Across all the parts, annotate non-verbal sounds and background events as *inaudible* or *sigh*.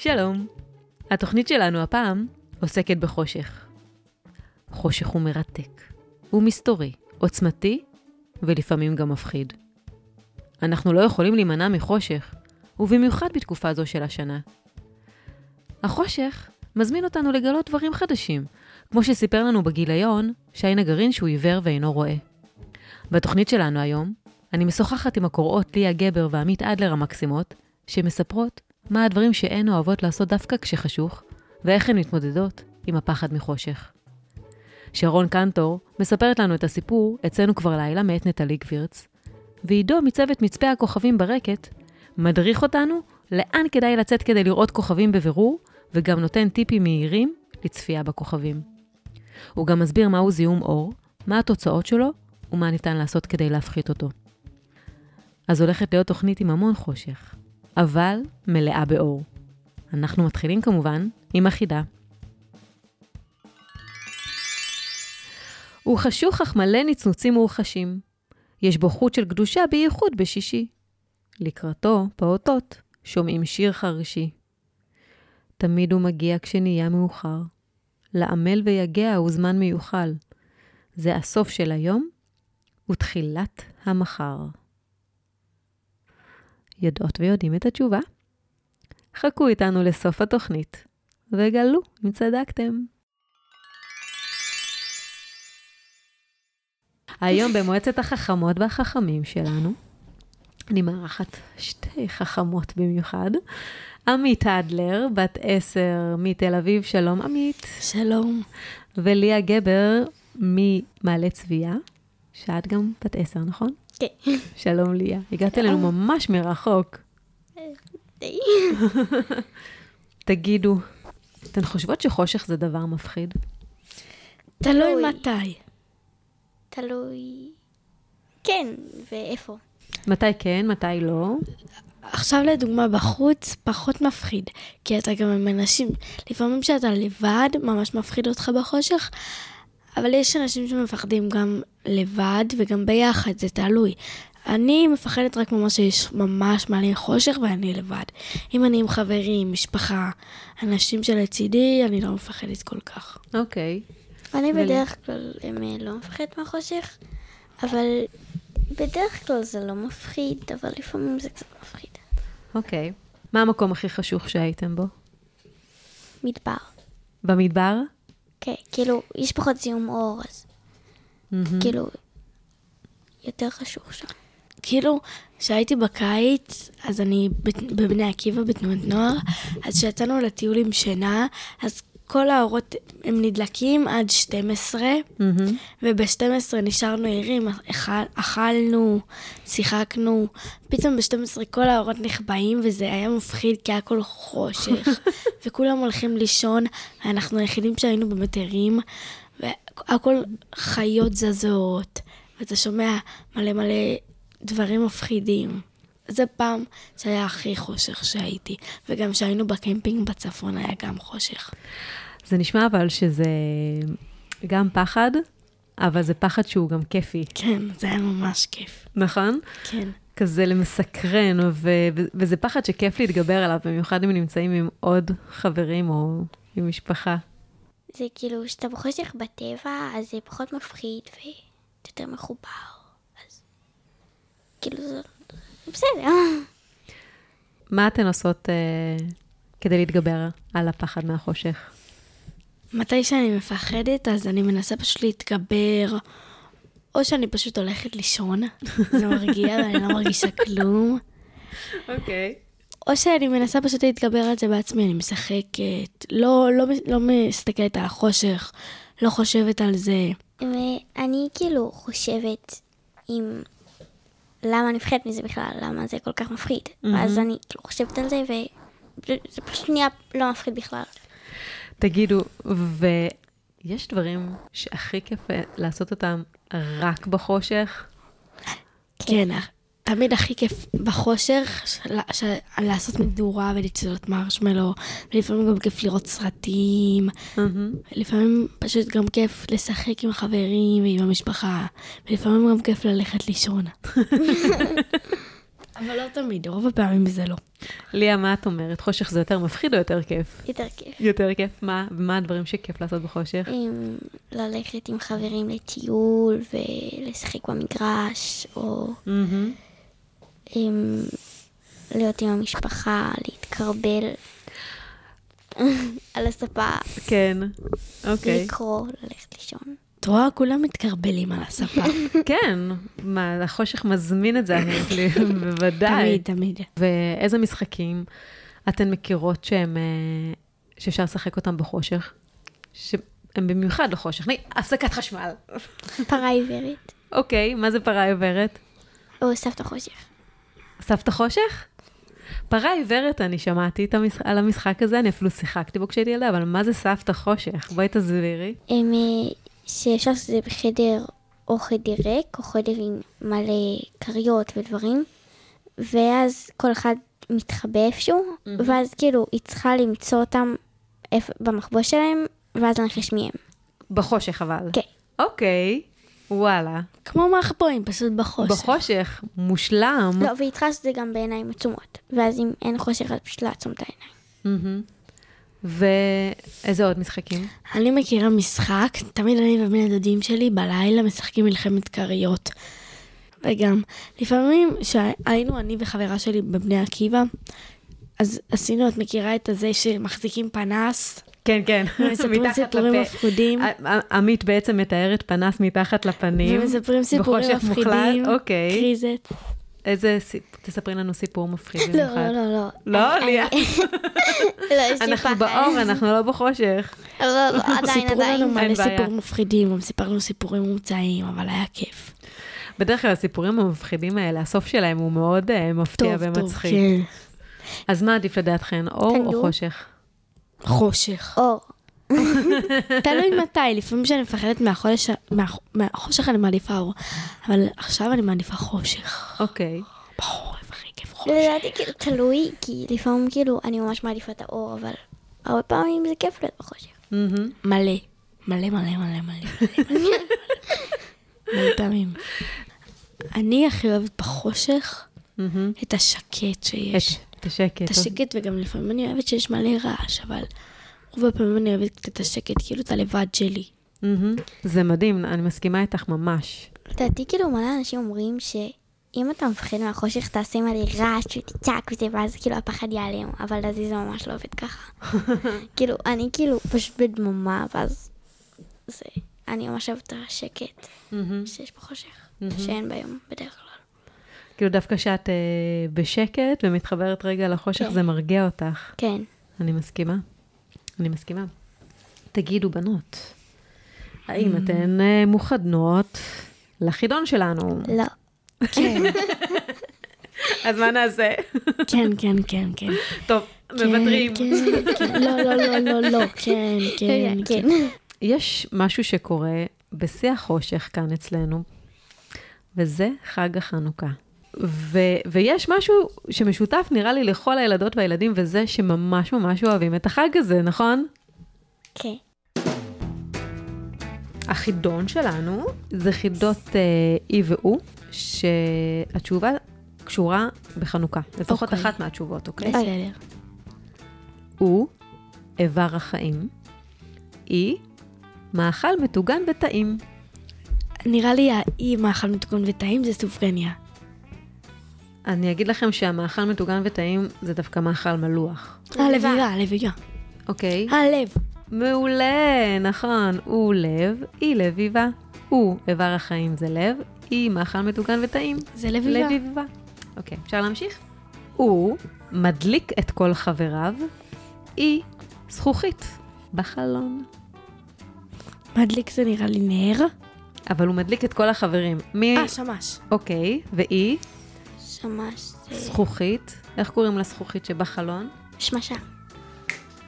שלום. התוכנית שלנו הפעם עוסקת בחושך. חושך הוא מרתק, הוא מסתורי, עוצמתי ולפעמים גם מפחיד. אנחנו לא יכולים להימנע מחושך, ובמיוחד בתקופה זו של השנה. החושך מזמין אותנו לגלות דברים חדשים, כמו שסיפר לנו בגיליון שי נגרין שהוא עיוור ואינו רואה. בתוכנית שלנו היום, אני משוחחת עם הקוראות ליה גבר ועמית אדלר המקסימות, שמספרות מה הדברים שהן אוהבות לעשות דווקא כשחשוך, ואיך הן מתמודדות עם הפחד מחושך. שרון קנטור מספרת לנו את הסיפור "אצלנו כבר לילה" מאת נטלי גבירץ, ועידו מצוות מצפה הכוכבים ברקת מדריך אותנו לאן כדאי לצאת כדי לראות כוכבים בבירור, וגם נותן טיפים מהירים לצפייה בכוכבים. הוא גם מסביר מהו זיהום אור, מה התוצאות שלו ומה ניתן לעשות כדי להפחית אותו. אז הולכת להיות תוכנית עם המון חושך, אבל מלאה באור. אנחנו מתחילים כמובן עם החידה. הוא חשוך אך מלא נצנוצים מורחשים. יש בו חוט של קדושה בייחוד בשישי. לקראתו, פעוטות, שומעים שיר חרשי. תמיד הוא מגיע כשנהיה מאוחר. לעמל ויגע הוא זמן מיוחל. זה הסוף של היום ותחילת המחר. יודעות ויודעים את התשובה? חכו איתנו לסוף התוכנית וגלו אם צדקתם. היום במועצת החכמות והחכמים שלנו, אני מארחת שתי חכמות במיוחד. עמית אדלר, בת עשר מתל אביב, שלום עמית. שלום. וליה גבר ממעלה צביה, שאת גם בת עשר, נכון? כן. שלום ליה. הגעת אלינו ממש מרחוק. די. תגידו, אתן חושבות שחושך זה דבר מפחיד? תלוי תלוי. מתי. תלוי... כן, ואיפה? מתי כן, מתי לא? עכשיו לדוגמה בחוץ פחות מפחיד, כי אתה גם עם אנשים, לפעמים כשאתה לבד ממש מפחיד אותך בחושך, אבל יש אנשים שמפחדים גם לבד וגם ביחד, זה תלוי. אני מפחדת רק ממש שיש ממש מלא חושך ואני לבד. אם אני עם חברים, משפחה, אנשים שלצידי, אני לא מפחדת כל כך. אוקיי. אני ולי? בדרך כלל אמ, לא מפחדת מהחושך, אבל בדרך כלל זה לא מפחיד, אבל לפעמים זה קצת מפחיד. אוקיי. מה המקום הכי חשוך שהייתם בו? מדבר. במדבר? כן, כאילו, יש פחות זיהום אור, אז מהמם. כאילו, יותר חשוך שם. כאילו, כשהייתי בקיץ, אז אני בבני עקיבא בתנועת נוער, אז כשיצאנו לטיול עם שינה, אז כל האורות הם נדלקים עד 12, מהמם. וב-12 נשארנו ערים, אכל, אכלנו, שיחקנו, פתאום ב-12 כל האורות נחבאים, וזה היה מפחיד כי היה הכל חושך, *laughs* וכולם הולכים לישון, ואנחנו היחידים שהיינו באמת ערים, והכל חיות זזות, ואתה שומע מלא מלא דברים מפחידים. זה פעם שהיה הכי חושך שהייתי, וגם כשהיינו בקמפינג בצפון היה גם חושך. זה נשמע אבל שזה גם פחד, אבל זה פחד שהוא גם כיפי, כן, זה היה ממש כיף. נכון? כן. כזה למסקרן, ו- ו- וזה פחד שכיף להתגבר עליו, במיוחד אם נמצאים עם עוד חברים או עם משפחה. זה כאילו, כשאתה בחושך בטבע, אז זה פחות מפחיד ואתה יותר מחובר. אז כאילו, זה בסדר. מה אתן עושות אה, כדי להתגבר על הפחד מהחושך? מתי שאני מפחדת, אז אני מנסה פשוט להתגבר, או שאני פשוט הולכת לישון, זה מרגיע ואני לא מרגישה כלום, אוקיי. או שאני מנסה פשוט להתגבר על זה בעצמי, אני משחקת, לא, לא, לא מסתכלת על החושך, לא חושבת על זה. ואני כאילו חושבת אם... למה אני מפחדת מזה בכלל, למה זה כל כך מפחיד. ואז אני כאילו חושבת על זה, וזה פשוט נהיה לא מפחיד בכלל. תגידו, ויש דברים שהכי כיף לעשות אותם רק בחושך? כן, תמיד הכי כיף בחושך של, של, לעשות מדורה ולצלות מרשמלו, ולפעמים גם כיף לראות סרטים, מהמם. לפעמים פשוט גם כיף לשחק עם החברים ועם המשפחה, ולפעמים גם כיף ללכת לישון. *laughs* אבל לא תמיד, רוב הפעמים זה לא. ליה, מה את אומרת? חושך זה יותר מפחיד או יותר כיף? יותר כיף. יותר כיף. מה? מה הדברים שכיף לעשות בחושך? עם ללכת עם חברים לטיול ולשחק במגרש, או מהמם. עם להיות עם המשפחה, להתקרבל *laughs* על הספה, כן, אוקיי. לקרוא, ללכת לישון. את רואה, כולם מתקרבלים על הספה. *laughs* כן, מה, החושך מזמין את זה, אני לי, *laughs* בוודאי. תמיד, תמיד. ואיזה משחקים אתן מכירות שהם, אה, שאפשר לשחק אותם בחושך? שהם במיוחד לחושך. נגיד, הפסקת חשמל. פרה עיוורת, אוקיי, מה זה פרה עיוורת? או סבתא חושך. סבתא חושך? פרה עיוורת, אני שמעתי את המשח... על המשחק הזה, אני אפילו שיחקתי בו כשהייתי ילדה, אבל מה זה סבתא חושך? בואי תסבירי. אה, שאפשר לעשות את זה בחדר או חדר ריק, או חדר עם מלא כריות ודברים, ואז כל אחד מתחבא איפשהו, ואז כאילו היא צריכה למצוא אותם במחבוש שלהם, ואז לנחש מי הם. בחושך אבל. כן. אוקיי, וואלה. כמו מחבואים, פשוט בחושך. בחושך, מושלם. לא, והיא צריכה לעשות את זה גם בעיניים עצומות, ואז אם אין חושך, אז פשוט לעצום את העיניים. ואיזה עוד משחקים? אני מכירה משחק, תמיד אני ובני הדודים שלי בלילה משחקים מלחמת כריות. וגם, לפעמים שהיינו אני וחברה שלי בבני עקיבא, אז עשינו, את מכירה את הזה שמחזיקים פנס, כן, כן. ומספרים מתחת סיפורים. מפחידים, עמית בעצם מתארת פנס מתחת לפנים. ומספרים סיפורים מפחידים, אוקיי. קריזת. איזה סיפור, תספרי לנו סיפור מפחיד לא, במיוחד. לא, לא, לא. לא, ליה. *laughs* לא, יש לי אנחנו. באור, אנחנו לא בחושך. לא, לא, לא, *laughs* עדיין, סיפרו לנו עדיין. מלא. סיפורים מפחידים, גם סיפרנו סיפורים מומצאים, אבל היה כיף. בדרך כלל הסיפורים המפחידים האלה, הסוף שלהם הוא מאוד אה, מפתיע טוב, טוב, ומצחיק. כן. אז מה עדיף לדעתכן, אור או? חושך? חושך. אור. *laughs* תלוי מתי, לפעמים כשאני מפחדת מהחושך, מה- מהחושך אני מעדיפה אור, אבל עכשיו אני מעדיפה חושך. אוקיי. בחורף הכי כיף חושך. לדעתי כאילו תלוי, כי לפעמים כאילו אני ממש מעדיפה את האור, אבל הרבה פעמים זה כיף להיות בחושך. מלא, מלא מלא מלא מלא. מלא מלא פעמים. אני הכי אוהבת בחושך. את השקט שיש. את- השקט. את השקט, וגם לפעמים אני אוהבת שיש מלא רעש, אבל רוב הפעמים אני אוהבת קצת את השקט, כאילו את הלבד שלי. זה מדהים, אני מסכימה איתך ממש. לדעתי כאילו מלא אנשים אומרים שאם אתה מפחד מהחושך תעשה מלא רעש ותצעק וזה, ואז כאילו הפחד ייעלם, אבל לדעתי זה ממש לא עובד ככה. *laughs* כאילו, אני כאילו פשוט בדממה, ואז זה, אני ממש אוהבת את השקט. שיש בחושך, שאין ביום בדרך כלל. כאילו דווקא כשאת אה, בשקט ומתחברת רגע לחושך, כן. זה מרגיע אותך. כן. אני מסכימה. אני מסכימה. תגידו, בנות, האם אתן אה, מוכנות לחידון שלנו? לא. כן, אז מה נעשה? כן, כן, כן, כן. טוב, מוותרים. כן, כן, כן. לא, לא, לא, לא, לא, כן, כן, כן. *laughs* כן. יש משהו שקורה בשיא החושך כאן אצלנו, וזה חג החנוכה. ו- ויש משהו שמשותף, נראה לי, לכל הילדות והילדים, וזה שממש ממש אוהבים את החג הזה, נכון? כן. החידון שלנו זה חידות אה, אי ואו, שהתשובה קשורה בחנוכה. לפחות אוקיי. אחת מהתשובות, אוקיי? בסדר. הוא איבר החיים, אי מאכל מטוגן וטעים. נראה לי האי מאכל מתוקן וטעים זה סופגניה. אני אגיד לכם שהמאכל מטוגן וטעים זה דווקא מאכל מלוח, הלביבה, הלביבה. אוקיי? הלב. מעולה, נכון. הוא לב, אי לביבה. הוא איבר החיים זה לב, אי מאכל מטוגן וטעים. זה לביבה. לביבה. אוקיי, אפשר להמשיך? הוא מדליק את כל חבריו, אי זכוכית בחלון. מדליק זה נראה לי נר. אבל הוא מדליק את כל החברים. מי... אה, שמש. אוקיי, ואי שמש זה זכוכית. איך קוראים לזכוכית שבחלון? שמשה.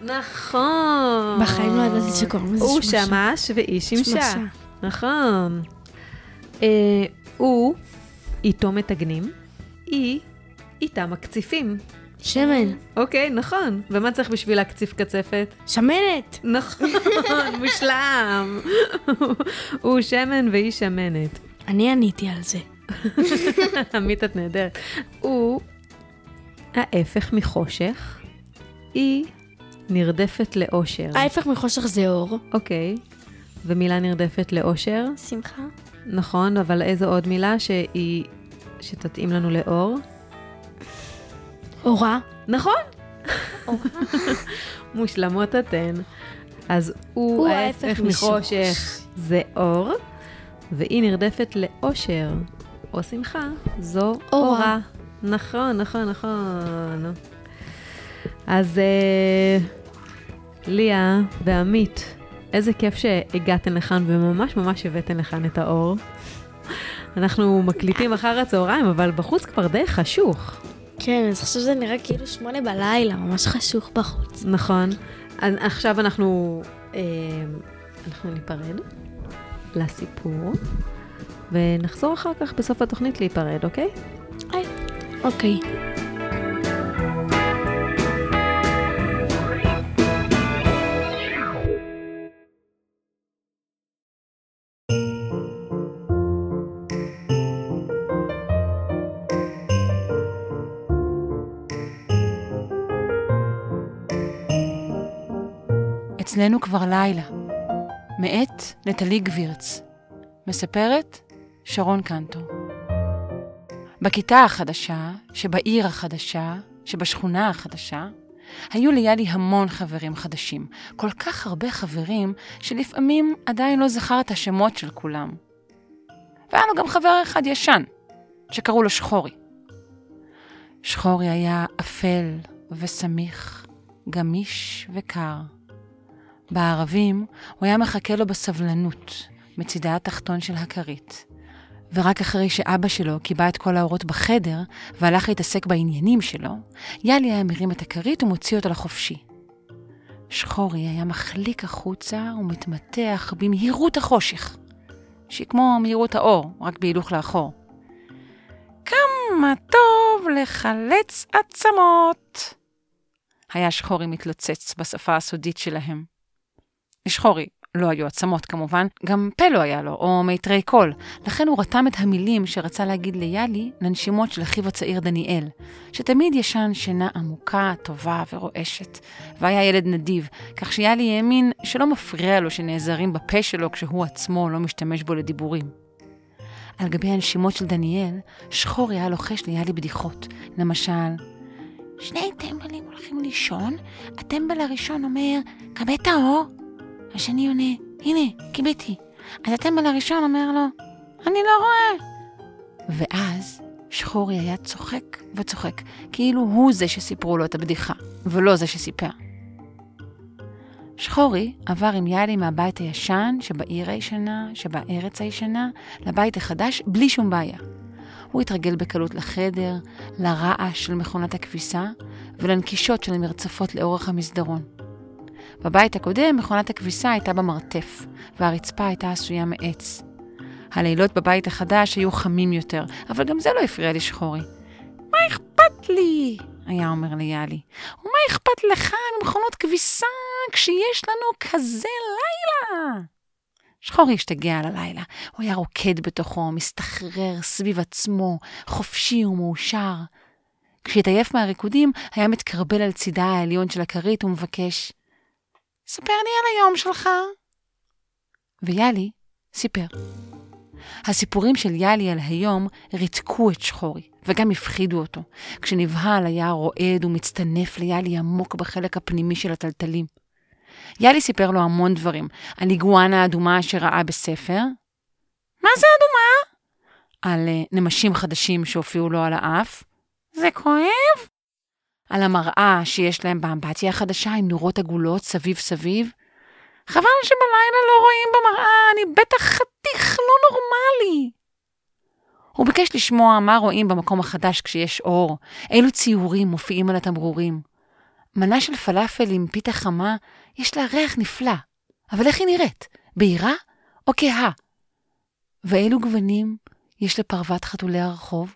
נכון. בחיים לא ידעתי שקוראים לזה הוא שמשה. שמש והיא שמשה. נכון. אה, הוא איתו מטגנים, היא איתה מקציפים. שמן. אוקיי, נכון. ומה צריך בשביל להקציף קצפת? שמנת. נכון, מושלם. *laughs* הוא שמן והיא שמנת. אני עניתי על זה. *laughs* עמית, את נהדרת. הוא ההפך מחושך, היא נרדפת לאושר. ההפך מחושך זה אור. אוקיי. ומילה נרדפת לאושר, שמחה. נכון, אבל איזו עוד מילה שהיא, שתתאים לנו לאור? אורה. נכון. *laughs* מושלמות אתן. אז הוא, הוא ההפך ההפך מחושך מחושך. זה אור, והיא נרדפת לאושר או שמחה, זו אורה. אורה. נכון, נכון, נכון. אז אה, ליה ועמית, איזה כיף שהגעתן לכאן וממש ממש הבאתן לכאן את האור. אנחנו מקליטים אחר הצהריים, אבל בחוץ כבר די חשוך. כן, אז עכשיו זה נראה כאילו שמונה בלילה, ממש חשוך בחוץ. נכון. עכשיו אנחנו, אה, אנחנו ניפרד לסיפור, ונחזור אחר כך בסוף התוכנית להיפרד, אוקיי? אוקיי. אצלנו כבר לילה. מאת נטלי גבירץ. מספרת שרון קנטו. בכיתה החדשה, שבעיר החדשה, שבשכונה החדשה, היו לידי המון חברים חדשים. כל כך הרבה חברים, שלפעמים עדיין לא זכר את השמות של כולם. והיה לו גם חבר אחד ישן, שקראו לו שחורי. שחורי היה אפל וסמיך, גמיש וקר. בערבים הוא היה מחכה לו בסבלנות, מצידה התחתון של הכרית. ורק אחרי שאבא שלו קיבע את כל האורות בחדר והלך להתעסק בעניינים שלו, יאלי היה מרים את הכרית ומוציא אותו לחופשי. שחורי היה מחליק החוצה ומתמתח במהירות החושך, שהיא כמו מהירות האור, רק בהילוך לאחור. כמה טוב לחלץ עצמות! היה שחורי מתלוצץ בשפה הסודית שלהם. לשחורי לא היו עצמות כמובן, גם פה לא היה לו, או מיתרי קול. לכן הוא רתם את המילים שרצה להגיד ליאלי לנשימות של אחיו הצעיר דניאל, שתמיד ישן שינה עמוקה, טובה ורועשת, והיה ילד נדיב, כך שיאלי האמין שלא מפריע לו שנעזרים בפה שלו כשהוא עצמו לא משתמש בו לדיבורים. על גבי הנשימות של דניאל, שחורי היה לוחש ליאלי בדיחות. למשל, שני טמבלים הולכים לישון, הטמבל הראשון אומר, כבה את האור, השני עונה, הנה, קיביתי. אז הטמבל הראשון אומר לו, אני לא רואה. ואז שחורי היה צוחק וצוחק, כאילו הוא זה שסיפרו לו את הבדיחה, ולא זה שסיפר. שחורי עבר עם יאלי מהבית הישן, שבעיר הישנה, שבארץ הישנה, לבית החדש, בלי שום בעיה. הוא התרגל בקלות לחדר, לרעש של מכונת הכביסה ולנקישות של המרצפות לאורך המסדרון. בבית הקודם מכונת הכביסה הייתה במרתף, והרצפה הייתה עשויה מעץ. הלילות בבית החדש היו חמים יותר, אבל גם זה לא הפריע לשחורי. מה אכפת לי? היה אומר ליאלי. ומה אכפת לך ממכונות כביסה כשיש לנו כזה לילה? שחורי השתגע על הלילה. הוא היה רוקד בתוכו, מסתחרר סביב עצמו, חופשי ומאושר. כשהתעייף מהריקודים, היה מתקרבל על צידה העליון של הכרית ומבקש, ספר לי על היום שלך. ויאלי סיפר. הסיפורים של יאלי על היום ריתקו את שחורי, וגם הפחידו אותו. כשנבהל היה רועד ומצטנף ליאלי עמוק בחלק הפנימי של הטלטלים. יאלי סיפר לו המון דברים, על איגואנה האדומה שראה בספר. מה זה אדומה? על uh, נמשים חדשים שהופיעו לו על האף. זה כואב? על המראה שיש להם באמבטיה החדשה עם נורות עגולות סביב סביב. חבל שבלילה לא רואים במראה, אני בטח חתיך לא נורמלי. הוא ביקש לשמוע מה רואים במקום החדש כשיש אור, אילו ציורים מופיעים על התמרורים. מנה של פלאפל עם פיתה חמה, יש לה ריח נפלא, אבל איך היא נראית? בהירה או כהה? ואילו גוונים יש לפרוות חתולי הרחוב?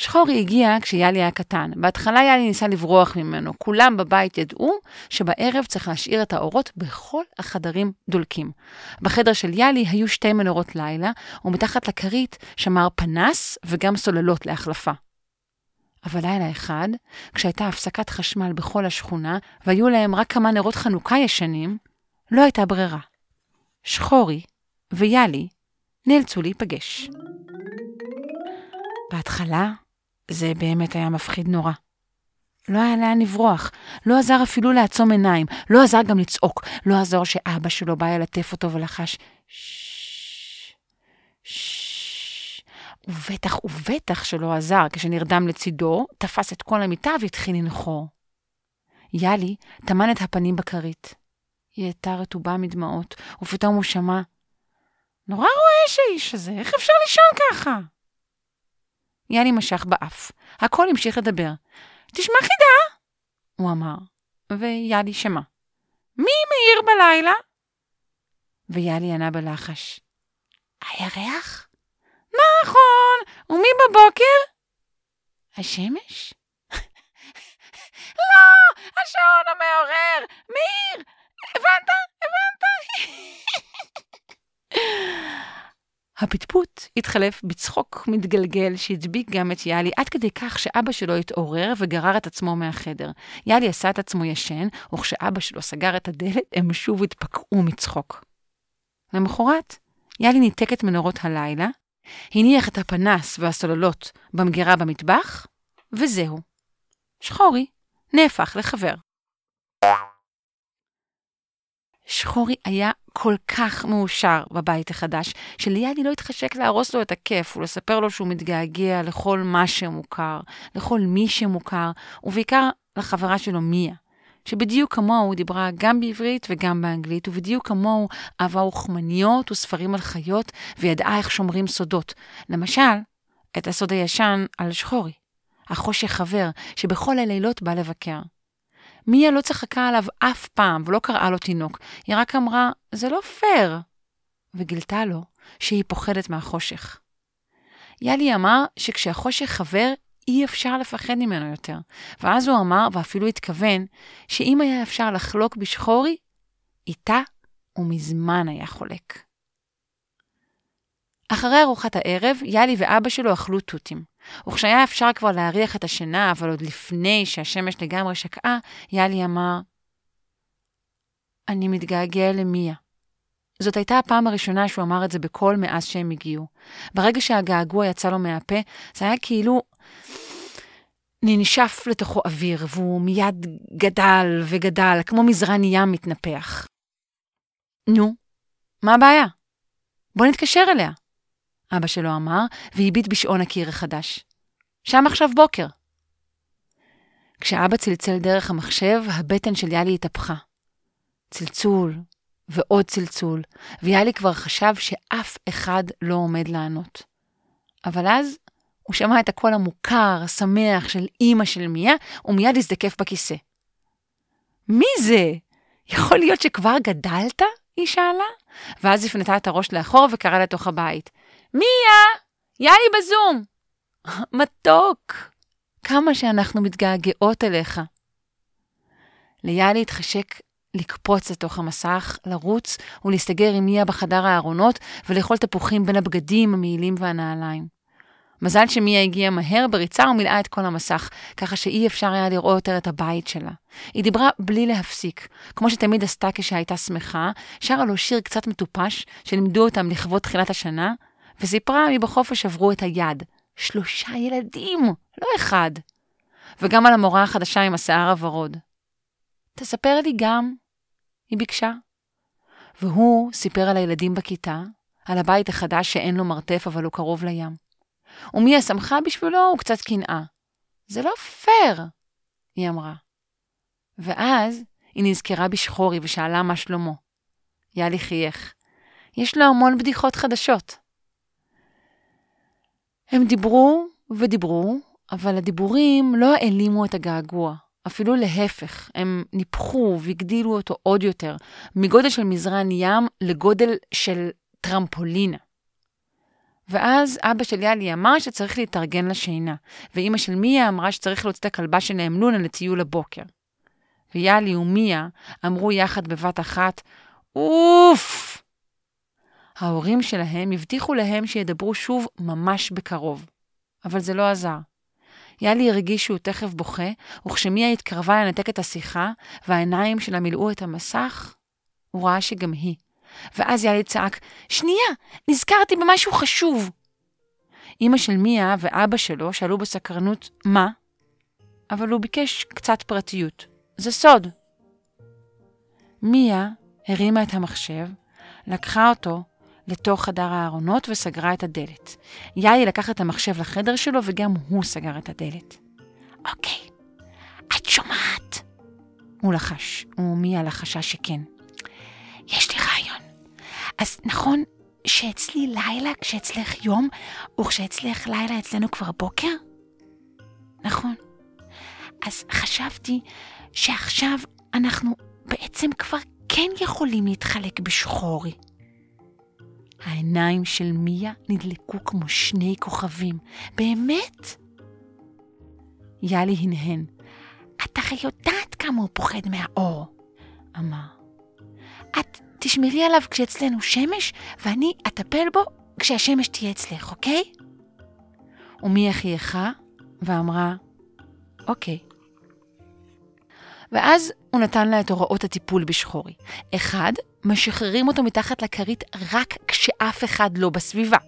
שחורי הגיע כשיאלי היה קטן. בהתחלה יאלי ניסה לברוח ממנו. כולם בבית ידעו שבערב צריך להשאיר את האורות בכל החדרים דולקים. בחדר של יאלי היו שתי מנורות לילה, ומתחת לכרית שמר פנס וגם סוללות להחלפה. אבל לילה אחד, כשהייתה הפסקת חשמל בכל השכונה, והיו להם רק כמה נרות חנוכה ישנים, לא הייתה ברירה. שחורי ויאלי נאלצו להיפגש. בהתחלה זה באמת היה מפחיד נורא. לא היה לאן לברוח, לא עזר אפילו לעצום עיניים, לא עזר גם לצעוק, לא עזר שאבא שלו בא ללטף אותו ולחש. ובטח ובטח שלא עזר כשנרדם לצידו, תפס את כל המיטה והתחיל לנחור. יאלי טמן את הפנים בכרית. היא הייתה רטובה מדמעות, ופתאום הוא שמע, נורא רועש האיש הזה, איך אפשר לישון ככה? יאלי משך באף. הכל המשיך לדבר. תשמע חידה, הוא אמר, ויאלי שמע. מי מאיר בלילה? ויאלי ענה בלחש. הירח? נכון, ומי בבוקר? השמש? לא, השעון המעורר. מאיר, הבנת? הבנת? הפטפוט התחלף בצחוק מתגלגל שהדביק גם את יאלי עד כדי כך שאבא שלו התעורר וגרר את עצמו מהחדר. יאלי עשה את עצמו ישן, וכשאבא שלו סגר את הדלת, הם שוב התפקעו מצחוק. למחרת, יאלי ניתק את מנורות הלילה, הניח את הפנס והסוללות במגירה במטבח, וזהו. שחורי נהפך לחבר. שחורי היה כל כך מאושר בבית החדש, שליאלי לא התחשק להרוס לו את הכיף ולספר לו שהוא מתגעגע לכל מה שמוכר, לכל מי שמוכר, ובעיקר לחברה שלו מיה, שבדיוק כמוהו דיברה גם בעברית וגם באנגלית, ובדיוק כמוהו אהבה רוחמניות וספרים על חיות, וידעה איך שומרים סודות. למשל, את הסוד הישן על שחורי, החושך חבר, שבכל הלילות בא לבקר. מיה לא צחקה עליו אף פעם ולא קראה לו תינוק, היא רק אמרה, זה לא פייר, וגילתה לו שהיא פוחדת מהחושך. יאלי אמר שכשהחושך חבר, אי אפשר לפחד ממנו יותר. ואז הוא אמר, ואפילו התכוון, שאם היה אפשר לחלוק בשחורי, איתה הוא מזמן היה חולק. אחרי ארוחת הערב, יאלי ואבא שלו אכלו תותים. וכשהיה אפשר כבר להריח את השינה, אבל עוד לפני שהשמש לגמרי שקעה, יאלי אמר, אני מתגעגע למיה. זאת הייתה הפעם הראשונה שהוא אמר את זה בקול מאז שהם הגיעו. ברגע שהגעגוע יצא לו מהפה, זה היה כאילו ננשף לתוכו אוויר, והוא מיד גדל וגדל, כמו מזרן ים מתנפח. נו, מה הבעיה? בוא נתקשר אליה. אבא שלו אמר, והביט בשעון הקיר החדש. שם עכשיו בוקר. כשאבא צלצל דרך המחשב, הבטן של יאלי התהפכה. צלצול, ועוד צלצול, ויאלי כבר חשב שאף אחד לא עומד לענות. אבל אז הוא שמע את הקול המוכר, השמח של אימא של מיה, ומיד הזדקף בכיסא. מי זה? יכול להיות שכבר גדלת? היא שאלה, ואז הפנתה את הראש לאחור וקראה לתוך הבית. מיה, יאי בזום. מתוק, כמה שאנחנו מתגעגעות אליך. ליאלי התחשק לקפוץ לתוך המסך, לרוץ ולהסתגר עם מיה בחדר הארונות ולאכול תפוחים בין הבגדים, המעילים והנעליים. מזל שמיה הגיעה מהר בריצה ומילאה את כל המסך, ככה שאי אפשר היה לראות יותר את הבית שלה. היא דיברה בלי להפסיק, כמו שתמיד עשתה כשהייתה שמחה, שרה לו שיר קצת מטופש, שלימדו אותם לכבוד תחילת השנה, וסיפרה מי בחופש עברו את היד. שלושה ילדים, לא אחד. וגם על המורה החדשה עם השיער הוורוד. תספר לי גם, היא ביקשה. והוא סיפר על הילדים בכיתה, על הבית החדש שאין לו מרתף אבל הוא קרוב לים. ומיה שמחה בשבילו וקצת קנאה. זה לא פייר, היא אמרה. ואז היא נזכרה בשחורי ושאלה מה שלמה. יאלי חייך. יש לו המון בדיחות חדשות. הם דיברו ודיברו, אבל הדיבורים לא העלימו את הגעגוע. אפילו להפך, הם ניפחו והגדילו אותו עוד יותר, מגודל של מזרן ים לגודל של טרמפולינה. ואז אבא של יאלי אמר שצריך להתארגן לשינה, ואימא של מיה אמרה שצריך להוציא את הכלבה שלהם לונה לטיול הבוקר. ויאלי ומיה אמרו יחד בבת אחת, אוף! ההורים שלהם הבטיחו להם שידברו שוב ממש בקרוב, אבל זה לא עזר. יאלי הרגיש שהוא תכף בוכה, וכשמיה התקרבה לנתק את השיחה, והעיניים שלה מילאו את המסך, הוא ראה שגם היא. ואז יאלי צעק, שנייה, נזכרתי במשהו חשוב. אמא של מיה ואבא שלו שאלו בסקרנות, מה? אבל הוא ביקש קצת פרטיות. זה סוד. מיה הרימה את המחשב, לקחה אותו לתוך חדר הארונות וסגרה את הדלת. יאי לקח את המחשב לחדר שלו וגם הוא סגר את הדלת. אוקיי, את שומעת? הוא לחש, ומיה לחשה שכן. יש לי רעיון. אז נכון שאצלי לילה כשאצלך יום, וכשאצלך לילה אצלנו כבר בוקר? נכון. אז חשבתי שעכשיו אנחנו בעצם כבר כן יכולים להתחלק בשחורי. העיניים של מיה נדלקו כמו שני כוכבים. באמת? יאלי הנהן. את הרי יודעת כמה הוא פוחד מהאור, אמר. את תשמרי עליו כשאצלנו שמש, ואני אטפל בו כשהשמש תהיה אצלך, אוקיי? ומיה חייכה ואמרה, אוקיי. ואז הוא נתן לה את הוראות הטיפול בשחורי. אחד, משחררים אותו מתחת לכרית רק כשאף אחד לא בסביבה.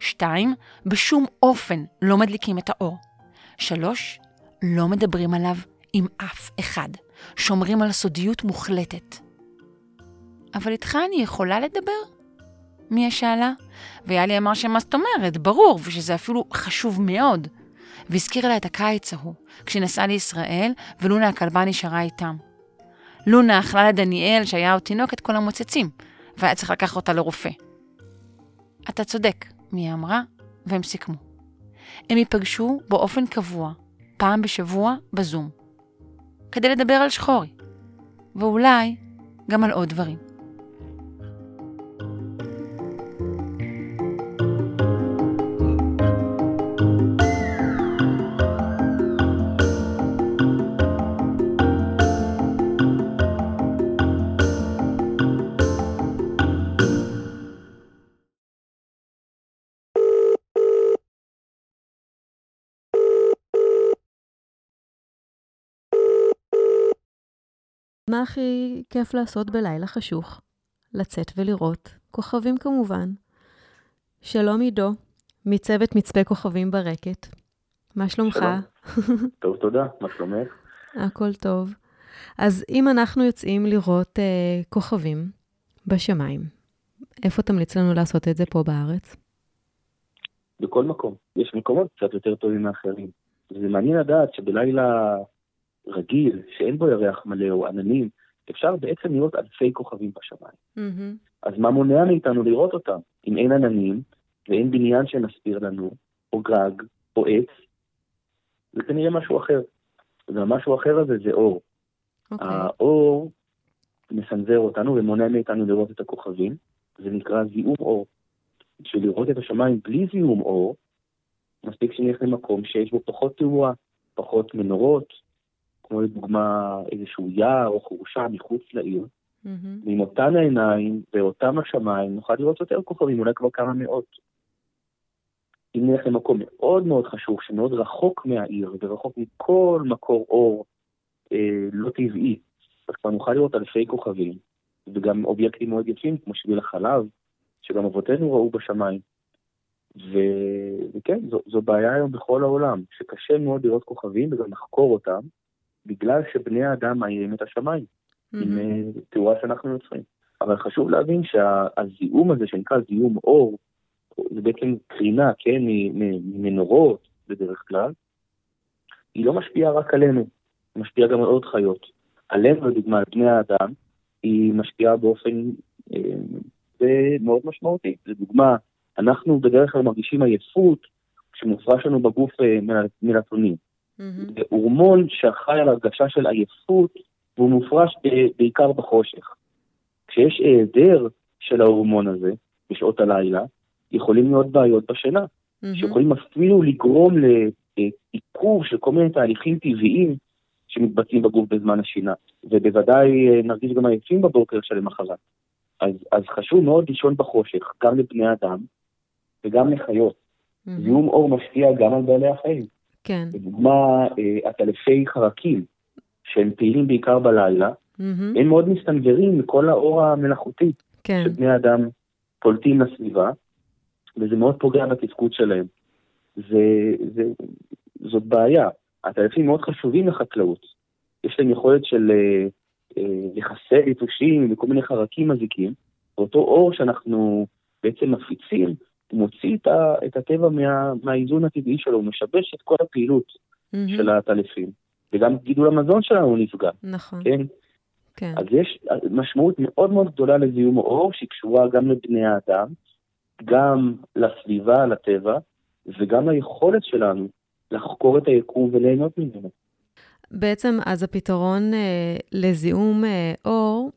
שתיים, בשום אופן לא מדליקים את האור. שלוש, לא מדברים עליו עם אף אחד. שומרים על סודיות מוחלטת. אבל איתך אני יכולה לדבר? מיה שאלה, ויאלי אמר שמה זאת אומרת, ברור, ושזה אפילו חשוב מאוד. והזכיר לה את הקיץ ההוא, כשנסעה לישראל, ולונה הכלבה נשארה איתם. לונה אכלה לדניאל, שהיה עוד תינוק, את כל המוצצים, והיה צריך לקחת אותה לרופא. אתה צודק, מיה אמרה, והם סיכמו. הם ייפגשו באופן קבוע, פעם בשבוע, בזום, כדי לדבר על שחורי, ואולי גם על עוד דברים. מה הכי כיף לעשות בלילה חשוך? לצאת ולראות, כוכבים כמובן. שלום עידו, מצוות מצפה כוכבים ברקת. מה שלומך? שלום. *laughs* טוב, תודה. מה שלומך? הכל טוב. אז אם אנחנו יוצאים לראות אה, כוכבים בשמיים, איפה תמליץ לנו לעשות את זה פה בארץ? בכל מקום. יש מקומות קצת יותר טובים מאחרים. זה מעניין לדעת שבלילה רגיל, שאין בו ירח מלא או עננים, אפשר בעצם לראות אלפי כוכבים בשמיים. Mm-hmm. אז מה מונע מאיתנו לראות אותם? אם אין עננים ואין בניין שמסביר לנו, או גג, או עץ, זה כנראה משהו אחר. והמשהו אחר הזה זה אור. אוקיי. Okay. האור מסנזר אותנו ומונע מאיתנו לראות את הכוכבים, זה נקרא זיהום אור. בשביל לראות את השמיים בלי זיהום אור, מספיק שנלך למקום שיש בו פחות תאורה, פחות מנורות, כמו לדוגמה איזשהו יער או חורשה מחוץ לעיר, Mm-hmm. ועם אותן העיניים ואותם השמיים נוכל לראות יותר כוכבים, אולי כבר כמה מאות. אם נלך למקום מאוד מאוד חשוב, שמאוד רחוק מהעיר ורחוק מכל מקור אור אה, לא טבעי, אז כבר נוכל לראות אלפי כוכבים, וגם אובייקטים מאוד יפים, כמו שביל החלב, שגם אבותינו ראו בשמיים. ו... וכן, זו, זו בעיה היום בכל העולם, שקשה מאוד לראות כוכבים וגם לחקור אותם, בגלל שבני האדם מאירים את השמיים, עם אה, תאורה שאנחנו יוצרים. אבל חשוב להבין שהזיהום הזה, שנקרא זיהום אור, זה בעצם קרינה, כן, ממנורות בדרך כלל, היא לא משפיעה רק עלינו, היא משפיעה גם על עוד חיות. עלינו, לדוגמה, על בני האדם, היא משפיעה באופן אה, מאוד משמעותי. לדוגמה, אנחנו בדרך כלל מרגישים עייפות כשמופרש לנו בגוף אה, מלטונין. Mm-hmm. זה הורמון שאחראי על הרגשה של עייפות, והוא מופרש בעיקר בחושך. כשיש היעדר של ההורמון הזה בשעות הלילה, יכולים להיות בעיות בשינה, מהמם. שיכולים אפילו לגרום לעיכוב של כל מיני תהליכים טבעיים שמתבצעים בגוף בזמן השינה, ובוודאי אה, נרגיש גם עייפים בבוקר שלמחרת. אז, אז חשוב מאוד לישון בחושך, גם לבני אדם וגם לחיות. מהמם. זיהום אור משפיע גם על בעלי החיים. כן. לדוגמה, אה, עטלפי חרקים, שהם פעילים בעיקר בלילה, מהמם. הם מאוד מסתנוורים מכל האור המלאכותי כן. שבני אדם פולטים לסביבה, וזה מאוד פוגע בתפקוד שלהם. זה, זה, זאת בעיה. הטלפים מאוד חשובים לחקלאות. יש להם יכולת של אה, אה, לחסל יתושים וכל מיני חרקים מזיקים, ואותו אור שאנחנו בעצם מפיצים, מוציא את, ה, את הטבע מה, מהאיזון הטבעי שלו, הוא משבש את כל הפעילות מהמם. של הטלפים. וגם גידול המזון שלנו נפגע, נכון. כן? כן. אז יש משמעות מאוד מאוד גדולה לזיהום האור, שהיא קשורה גם לבני האדם, גם לסביבה, לטבע, וגם ליכולת שלנו לחקור את היקום וליהנות ממנו. בעצם אז הפתרון אה, לזיהום אה, אור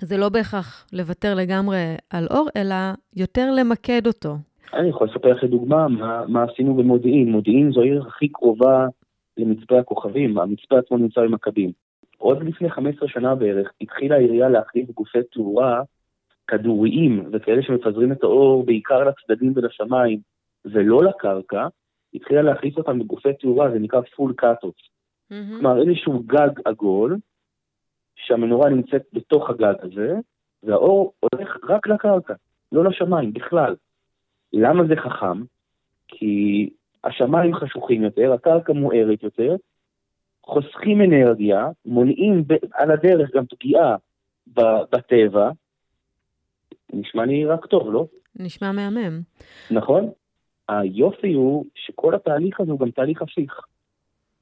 זה לא בהכרח לוותר לגמרי על אור, אלא יותר למקד אותו. אני יכול לספר לך לדוגמה מה, מה עשינו במודיעין. מודיעין זו העיר הכי קרובה למצפה הכוכבים, המצפה עצמו נמצא במכבים. עוד לפני 15 שנה בערך התחילה העירייה להחליף גופי תאורה כדוריים וכאלה שמפזרים את האור בעיקר לצדדים ולשמיים ולא לקרקע, התחילה להחליף אותם בגופי תאורה, זה נקרא פול קאטות. כלומר איזשהו גג עגול, שהמנורה נמצאת בתוך הגג הזה, והאור הולך רק לקרקע, לא לשמיים בכלל. למה זה חכם? כי השמיים חשוכים יותר, הקרקע מוארת יותר, חוסכים אנרגיה, מונעים ב- על הדרך גם פגיעה ב- בטבע. נשמע לי רק טוב, לא? נשמע מהמם. נכון? היופי הוא שכל התהליך הזה הוא גם תהליך הפיך.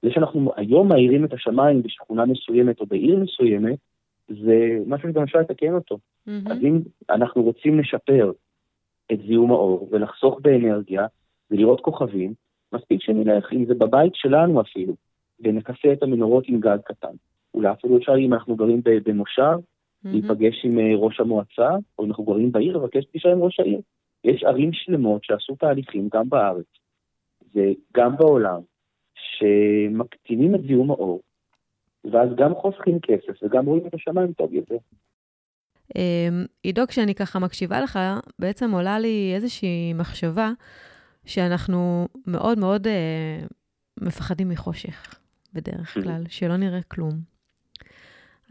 זה שאנחנו היום מאירים את השמיים בשכונה מסוימת או בעיר מסוימת, זה משהו שגם אפשר לתקן אותו. מהמם. אז אם אנחנו רוצים לשפר את זיהום האור ולחסוך באנרגיה ולראות כוכבים, מספיק שנלך, אם זה בבית שלנו אפילו, ונכסה את המנורות עם גג קטן. אולי אפילו אפשר, אם אנחנו גרים במושב, מהמם. להיפגש עם אה, ראש המועצה, או אם אנחנו גרים בעיר, לבקש פגישה עם ראש העיר. יש ערים שלמות שעשו תהליכים גם בארץ וגם בעולם, שמקטינים את זיהום האור, ואז גם חוסכים כסף וגם רואים את השמיים טוב יותר. אמ, עידו, כשאני ככה מקשיבה לך, בעצם עולה לי איזושהי מחשבה שאנחנו מאוד מאוד אה, מפחדים מחושך, בדרך Mhm. כלל, שלא נראה כלום.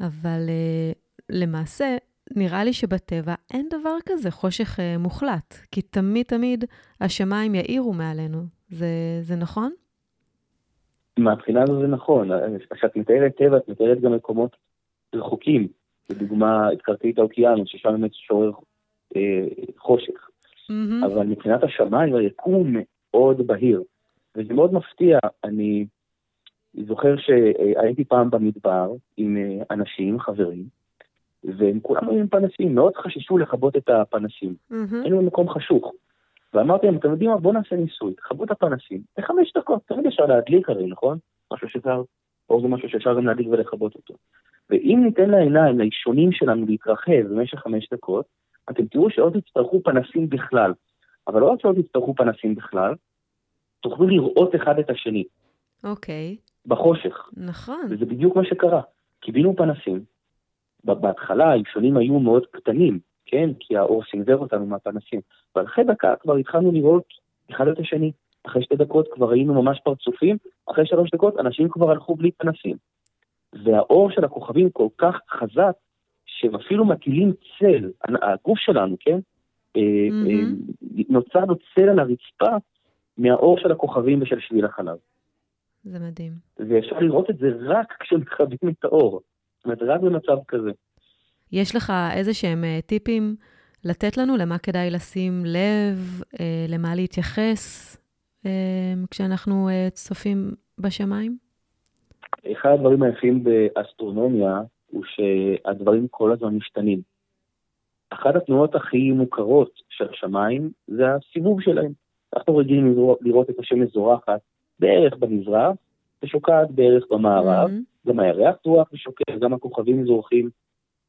אבל אה, למעשה, נראה לי שבטבע אין דבר כזה חושך אה, מוחלט, כי תמיד תמיד השמיים יאירו מעלינו. זה, זה נכון? מהבחינה הזו זה נכון, כשאת מתארת טבע, את מתארת גם מקומות רחוקים, לדוגמה את קרקעית האוקיינוס, ששם באמת שורר אה, חושך. מהמם. אבל מבחינת השמיים, היקום מאוד בהיר, וזה מאוד מפתיע. אני זוכר שהייתי פעם במדבר עם אה, אנשים, חברים, והם כולם היו עם פנסים, מאוד חששו לכבות את הפנסים. מהמם. היינו במקום חשוך. ואמרתי להם, אתם יודעים מה, בואו נעשה ניסוי, תכבו את הפנסים, בחמש דקות, תמיד אפשר להדליק הרי, נכון? משהו שאפשר, אור זה משהו שאפשר גם להדליק ולכבות אותו. ואם ניתן לעיניים, לאישונים שלנו להתרחב במשך חמש דקות, אתם תראו שלא תצטרכו פנסים בכלל. אבל לא רק שלא תצטרכו פנסים בכלל, תוכלו לראות אחד את השני, אוקיי, בחושך. נכון. וזה בדיוק מה שקרה. קיבינו פנסים. בהתחלה האישונים היו מאוד קטנים, כן? כי האור סנוור אותנו מהפנסים. אבל אחרי דקה כבר התחלנו לראות אחד את השני. אחרי שתי דקות כבר היינו ממש פרצופים, אחרי שלוש דקות אנשים כבר הלכו בלי פנסים. והאור של הכוכבים כל כך חזק, שהם אפילו מטילים צל, הגוף שלנו, כן? אה, נוצר לו צל על הרצפה מהאור של הכוכבים ושל שביל החלב. זה מדהים. ואפשר לראות את זה רק כשמכבים את האור. זאת אומרת, רק במצב כזה. יש לך איזה שהם אה, טיפים לתת לנו למה כדאי לשים לב, אה, למה להתייחס אה, כשאנחנו צופים בשמיים? אחד הדברים היפים באסטרונומיה הוא שהדברים כל הזמן משתנים. אחת התנועות הכי מוכרות של השמיים זה הסיבוב שלהם. אנחנו רגילים לראות- את השמש זורחת בערך במזרח ושוקעת בערך במערב. מהמם. גם הירח זורח ושוקע, גם הכוכבים זורחים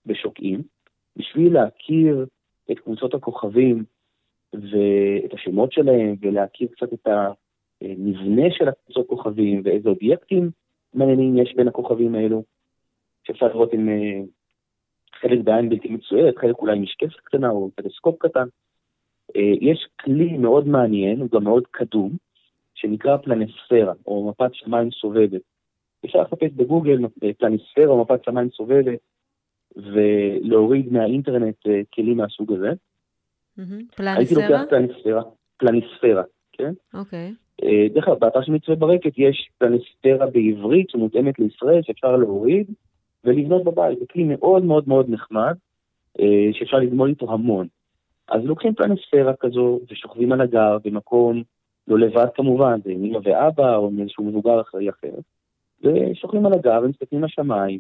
ושוקעים. בשביל להכיר את קבוצות הכוכבים ואת השמות שלהם, ולהכיר קצת את המבנה של הקבוצות כוכבים, ואיזה אובייקטים מעניינים יש בין הכוכבים האלו, שאפשר לראות עם אה, חלק בעין בלתי מצוירת, חלק אולי משקפת קטנה או טלסקופ קטן. אה, יש כלי מאוד מעניין, הוא גם מאוד קדום, שנקרא פלנספירה, או מפת שמיים סובבת. אפשר לחפש בגוגל אה, פלנספירה או מפת שמיים סובבת, ולהוריד מהאינטרנט אה, כלים מהסוג הזה. הייתי לוקח פלניסרה? פלנספירה, פלניספירה, כן? אוקיי. אה, דרך אגב, באתר של מצווה ברקת יש פלניספירה בעברית שמותאמת לישראל, שאפשר להוריד ולבנות בבית. זה כלי מאוד מאוד מאוד נחמד, אה, שאפשר ללמוד איתו המון. אז לוקחים פלניספירה כזו ושוכבים על הגר במקום, לא לבד כמובן, זה עם אמא ואבא או עם איזשהו מבוגר אחראי אחר, ושוכבים על הגר ומסתכלים לשמיים,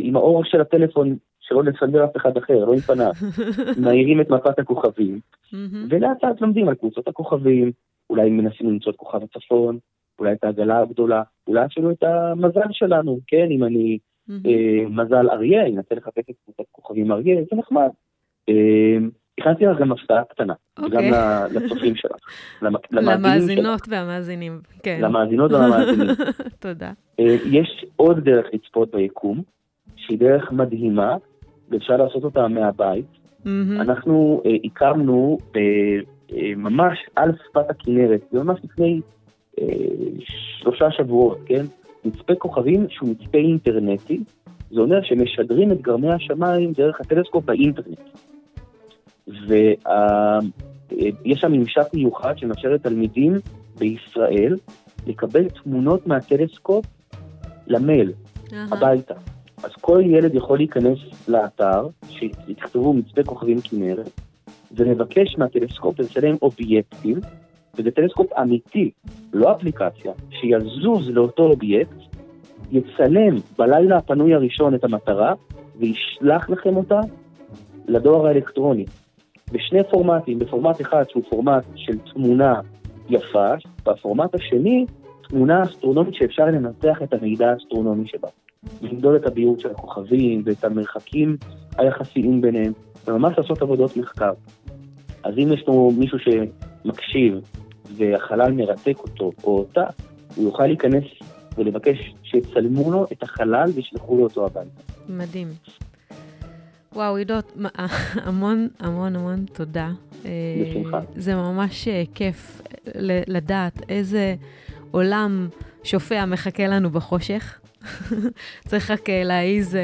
עם האור של הטלפון, שלא לסנדר אף אחד אחר, לא עם פניו, *laughs* מאירים את מפת הכוכבים. ולאט לאט לומדים על קבוצות הכוכבים, אולי מנסים למצוא את כוכב הצפון, אולי את העגלה הגדולה, אולי אפילו את המזל שלנו, כן? אם אני. אה, מזל אריה, אנסה לחפש את קבוצת כוכבים אריה, זה נחמד. אה, הכנתי לך גם הפתעה קטנה, אוקיי. גם לצופים שלך, למאזינות והמאזינים, כן. למאזינות והמאזינים. *laughs* תודה. אה, יש עוד דרך לצפות ביקום, שהיא דרך מדהימה, ואפשר לעשות אותה מהבית. מהמם. אנחנו אה, הקמנו אה, אה, ממש על שפת הכנרת, זה ממש לפני אה, שלושה שבועות, כן? מצפה כוכבים שהוא מצפה אינטרנטי, זה אומר שמשדרים את גרמי השמיים דרך הטלסקופ באינטרנט. ויש שם ממשק מיוחד שמאפשר לתלמידים בישראל לקבל תמונות מהטלסקופ למייל, אהה. הביתה. אז כל ילד יכול להיכנס לאתר, שיכתבו מצפה כוכבים כנרת, ולבקש מהטלסקופ לצלם אובייקטים, וזה טלסקופ אמיתי, לא אפליקציה, שיזוז לאותו אובייקט, יצלם בלילה הפנוי הראשון את המטרה, וישלח לכם אותה לדואר האלקטרוני. בשני פורמטים, בפורמט אחד שהוא פורמט של תמונה יפה, והפורמט השני, תמונה אסטרונומית שאפשר לנתח את המידע האסטרונומי שבה. למדוד את הבהירות של הכוכבים ואת המרחקים היחסיים ביניהם, וממש לעשות עבודות מחקר. אז אם יש לנו מישהו שמקשיב והחלל מרתק אותו או אותה, הוא יוכל להיכנס ולבקש שיצלמו לו את החלל וישלחו לו אותו הביתה. מדהים. וואו, עידו, המון המון המון תודה. אה, בשמחה. זה ממש אה, כיף ל- לדעת איזה עולם שופע מחכה לנו בחושך. *laughs* צריך רק אה, להעיז אה,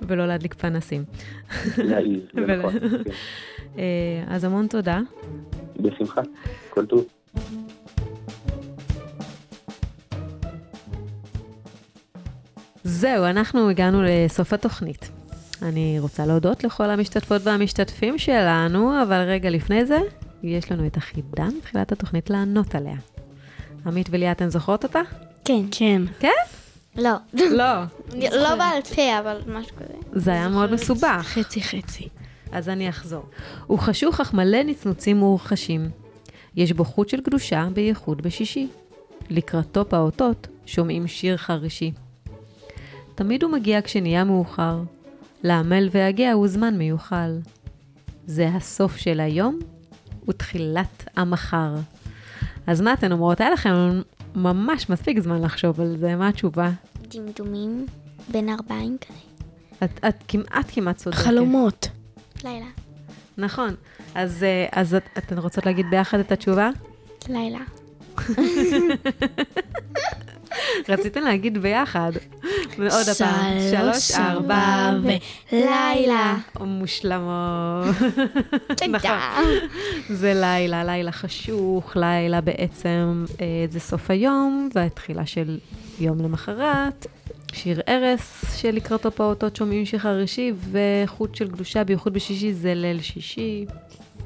ולא להדליק פנסים. להעיז, זה נכון. *laughs* כן. אה, אז המון תודה. בשמחה, כל טוב. זהו, אנחנו הגענו לסוף התוכנית. אני רוצה להודות לכל המשתתפות והמשתתפים שלנו, אבל רגע לפני זה, יש לנו את החידה מתחילת התוכנית לענות עליה. עמית וליה, אתן זוכרות אותה? כן. כן. לא. לא. *laughs* לא בעל פה, אבל משהו כזה. זה היה מאוד מסובך. חצי חצי. אז אני אחזור. הוא חשוך אך מלא נצנוצים מורחשים. יש בו חוט של קדושה, בייחוד בשישי. לקראתו פעוטות שומעים שיר חרישי. תמיד הוא מגיע כשנהיה מאוחר. לעמל והגה הוא זמן מיוחל. זה הסוף של היום ותחילת המחר. אז מה אתן אומרות? היה לכם ממש מספיק זמן לחשוב על זה, מה התשובה? דמדומים בין ארבעים כזה. את, את כמעט כמעט צודקת. חלומות. לילה. נכון. אז, אה, אז את, אתן רוצות להגיד ביחד את התשובה? לילה. *laughs* רציתן להגיד ביחד. ועוד הפעם. שלוש, ארבע, ו... לילה. מושלמות. *laughs* תודה. זה לילה, לילה חשוך, לילה בעצם אה, זה סוף היום, והתחילה של יום למחרת. שיר ערש שלקראתו פעוטות שומעים שיר חרישי, וחוט של קדושה, בייחוד בשישי זה ליל שישי.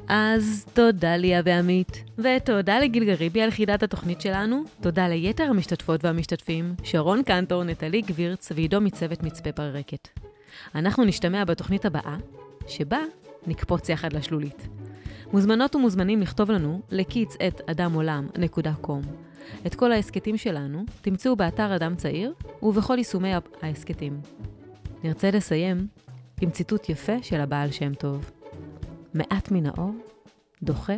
אז תודה ליה ועמית, ותודה לגיל גריבי על חידת התוכנית שלנו, תודה ליתר המשתתפות והמשתתפים, שרון קנטור, נטלי גבירץ ועידו מצוות מצפה ברקת. אנחנו נשתמע בתוכנית הבאה, שבה נקפוץ יחד לשלולית. מוזמנות ומוזמנים לכתוב לנו לקיץ את אדמעולם.com. את כל ההסכתים שלנו תמצאו באתר אדם צעיר ובכל יישומי ההסכתים. נרצה לסיים עם ציטוט יפה של הבעל שם טוב. מעט מן האור דוחה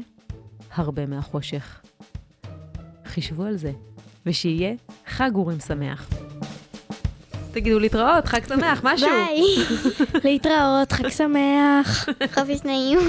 הרבה מהחושך. חישבו על זה, ושיהיה חג אורים שמח. תגידו להתראות, חג שמח, *laughs* משהו. ביי. *laughs* להתראות, חג שמח. *laughs* חופש נעים.